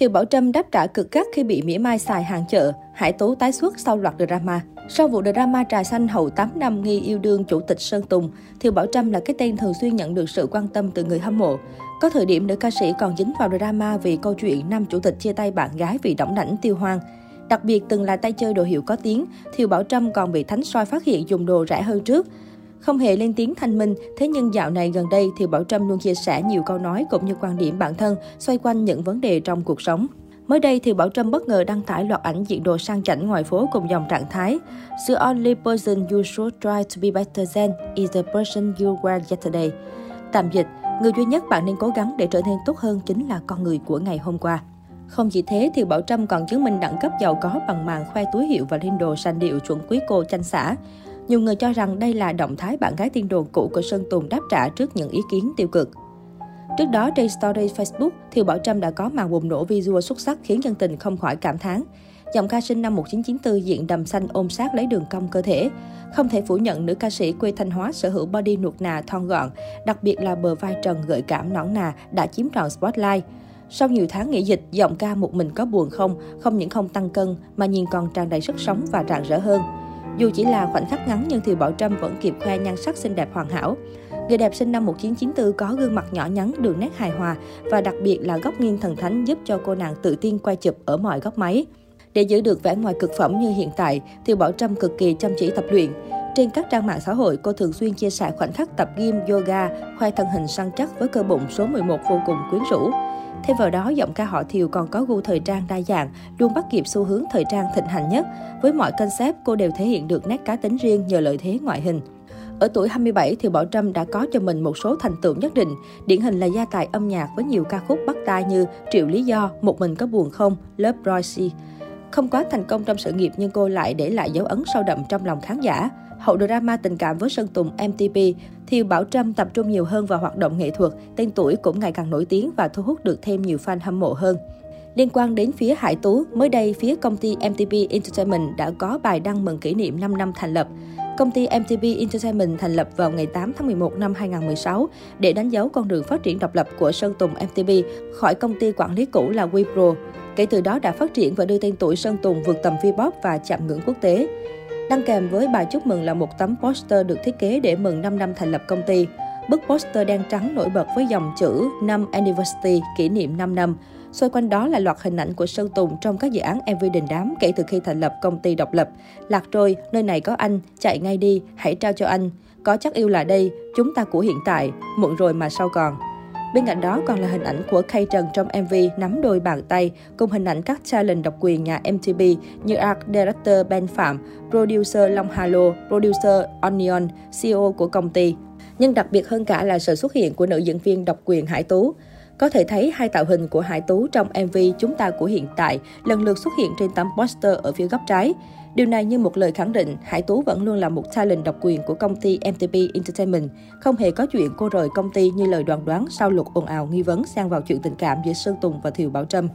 Thiều Bảo Trâm đáp trả cực gắt khi bị mỉa mai xài hàng chợ, Hải Tú tái xuất sau loạt drama. Sau vụ drama trà xanh hậu 8 năm nghi yêu đương chủ tịch Sơn Tùng, Thiều Bảo Trâm là cái tên thường xuyên nhận được sự quan tâm từ người hâm mộ. Có thời điểm nữ ca sĩ còn dính vào drama vì câu chuyện nam chủ tịch chia tay bạn gái vì đỏng đảnh tiêu hoang. Đặc biệt từng là tay chơi đồ hiệu có tiếng, Thiều Bảo Trâm còn bị Thánh soi phát hiện dùng đồ rẻ hơn trước. Không hề lên tiếng thanh minh, thế nhưng dạo này gần đây thì Bảo Trâm luôn chia sẻ nhiều câu nói cũng như quan điểm bản thân xoay quanh những vấn đề trong cuộc sống. Mới đây thì Bảo Trâm bất ngờ đăng tải loạt ảnh diện đồ sang chảnh ngoài phố cùng dòng trạng thái The only person you should try to be better than is the person you were yesterday. Tạm dịch, người duy nhất bạn nên cố gắng để trở nên tốt hơn chính là con người của ngày hôm qua. Không chỉ thế thì Bảo Trâm còn chứng minh đẳng cấp giàu có bằng màn khoe túi hiệu và lên đồ sành điệu chuẩn quý cô chanh xã. Nhiều người cho rằng đây là động thái bạn gái tiên đồn cũ của Sơn Tùng đáp trả trước những ý kiến tiêu cực. Trước đó, trên story Facebook, Thiều Bảo Trâm đã có màn bùng nổ visual xuất sắc khiến dân tình không khỏi cảm thán. Giọng ca sinh năm 1994 diện đầm xanh ôm sát lấy đường cong cơ thể. Không thể phủ nhận nữ ca sĩ quê Thanh Hóa sở hữu body nuột nà thon gọn, đặc biệt là bờ vai trần gợi cảm nõn nà đã chiếm trọn spotlight. Sau nhiều tháng nghỉ dịch, giọng ca một mình có buồn không, không những không tăng cân mà nhìn còn tràn đầy sức sống và rạng rỡ hơn. Dù chỉ là khoảnh khắc ngắn nhưng thì Bảo Trâm vẫn kịp khoe nhan sắc xinh đẹp hoàn hảo. Người đẹp sinh năm 1994 có gương mặt nhỏ nhắn, đường nét hài hòa và đặc biệt là góc nghiêng thần thánh giúp cho cô nàng tự tin quay chụp ở mọi góc máy. Để giữ được vẻ ngoài cực phẩm như hiện tại, thì Bảo Trâm cực kỳ chăm chỉ tập luyện. Trên các trang mạng xã hội, cô thường xuyên chia sẻ khoảnh khắc tập gym, yoga, khoe thân hình săn chắc với cơ bụng số 11 vô cùng quyến rũ. Thêm vào đó, giọng ca họ Thiều còn có gu thời trang đa dạng, luôn bắt kịp xu hướng thời trang thịnh hành nhất. Với mọi concept, cô đều thể hiện được nét cá tính riêng nhờ lợi thế ngoại hình. Ở tuổi 27, Thiều Bảo Trâm đã có cho mình một số thành tựu nhất định. Điển hình là gia tài âm nhạc với nhiều ca khúc bắt tai như Triệu Lý Do, Một Mình Có Buồn Không, Love Royce. Không quá thành công trong sự nghiệp nhưng cô lại để lại dấu ấn sâu đậm trong lòng khán giả. Hậu drama tình cảm với Sơn Tùng MTP, thì Bảo Trâm tập trung nhiều hơn vào hoạt động nghệ thuật, tên tuổi cũng ngày càng nổi tiếng và thu hút được thêm nhiều fan hâm mộ hơn. Liên quan đến phía Hải Tú, mới đây phía công ty MTP Entertainment đã có bài đăng mừng kỷ niệm 5 năm thành lập. Công ty MTP Entertainment thành lập vào ngày 8 tháng 11 năm 2016 để đánh dấu con đường phát triển độc lập của Sơn Tùng MTP khỏi công ty quản lý cũ là Wipro. Kể từ đó đã phát triển và đưa tên tuổi Sơn Tùng vượt tầm V-pop và chạm ngưỡng quốc tế. Đăng kèm với bài chúc mừng là một tấm poster được thiết kế để mừng 5 năm thành lập công ty. Bức poster đen trắng nổi bật với dòng chữ năm Anniversary, kỷ niệm 5 năm. Xoay quanh đó là loạt hình ảnh của Sơn Tùng trong các dự án MV đình đám kể từ khi thành lập công ty độc lập. Lạc trôi, nơi này có anh, chạy ngay đi, hãy trao cho anh. Có chắc yêu là đây, chúng ta của hiện tại, muộn rồi mà sau còn. Bên cạnh đó còn là hình ảnh của Kay Trần trong MV nắm đôi bàn tay, cùng hình ảnh các challenge độc quyền nhà MTV như Art Director Ben Phạm, Producer Long Halo, Producer Onion, CEO của công ty. Nhưng đặc biệt hơn cả là sự xuất hiện của nữ diễn viên độc quyền Hải Tú. Có thể thấy hai tạo hình của Hải Tú trong MV Chúng ta của hiện tại lần lượt xuất hiện trên tấm poster ở phía góc trái. Điều này như một lời khẳng định, Hải Tú vẫn luôn là một talent độc quyền của công ty MTP Entertainment. Không hề có chuyện cô rời công ty như lời đoàn đoán sau luật ồn ào nghi vấn sang vào chuyện tình cảm giữa Sơn Tùng và Thiều Bảo Trâm.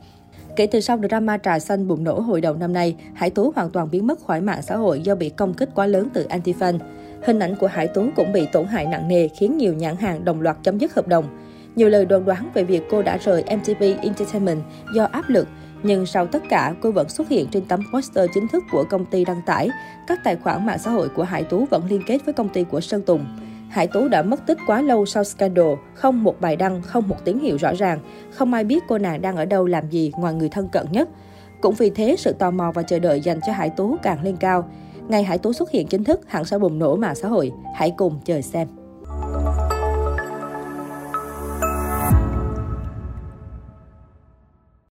Kể từ sau drama trà xanh bùng nổ hồi đầu năm nay, Hải Tú hoàn toàn biến mất khỏi mạng xã hội do bị công kích quá lớn từ anti-fan. Hình ảnh của Hải Tú cũng bị tổn hại nặng nề khiến nhiều nhãn hàng đồng loạt chấm dứt hợp đồng. Nhiều lời đồn đoán về việc cô đã rời MTV Entertainment do áp lực, nhưng sau tất cả, cô vẫn xuất hiện trên tấm poster chính thức của công ty đăng tải. Các tài khoản mạng xã hội của Hải Tú vẫn liên kết với công ty của Sơn Tùng. Hải Tú đã mất tích quá lâu sau scandal, không một bài đăng, không một tín hiệu rõ ràng. Không ai biết cô nàng đang ở đâu làm gì ngoài người thân cận nhất. Cũng vì thế, sự tò mò và chờ đợi dành cho Hải Tú càng lên cao. Ngày Hải Tú xuất hiện chính thức, hẳn sẽ bùng nổ mạng xã hội. Hãy cùng chờ xem.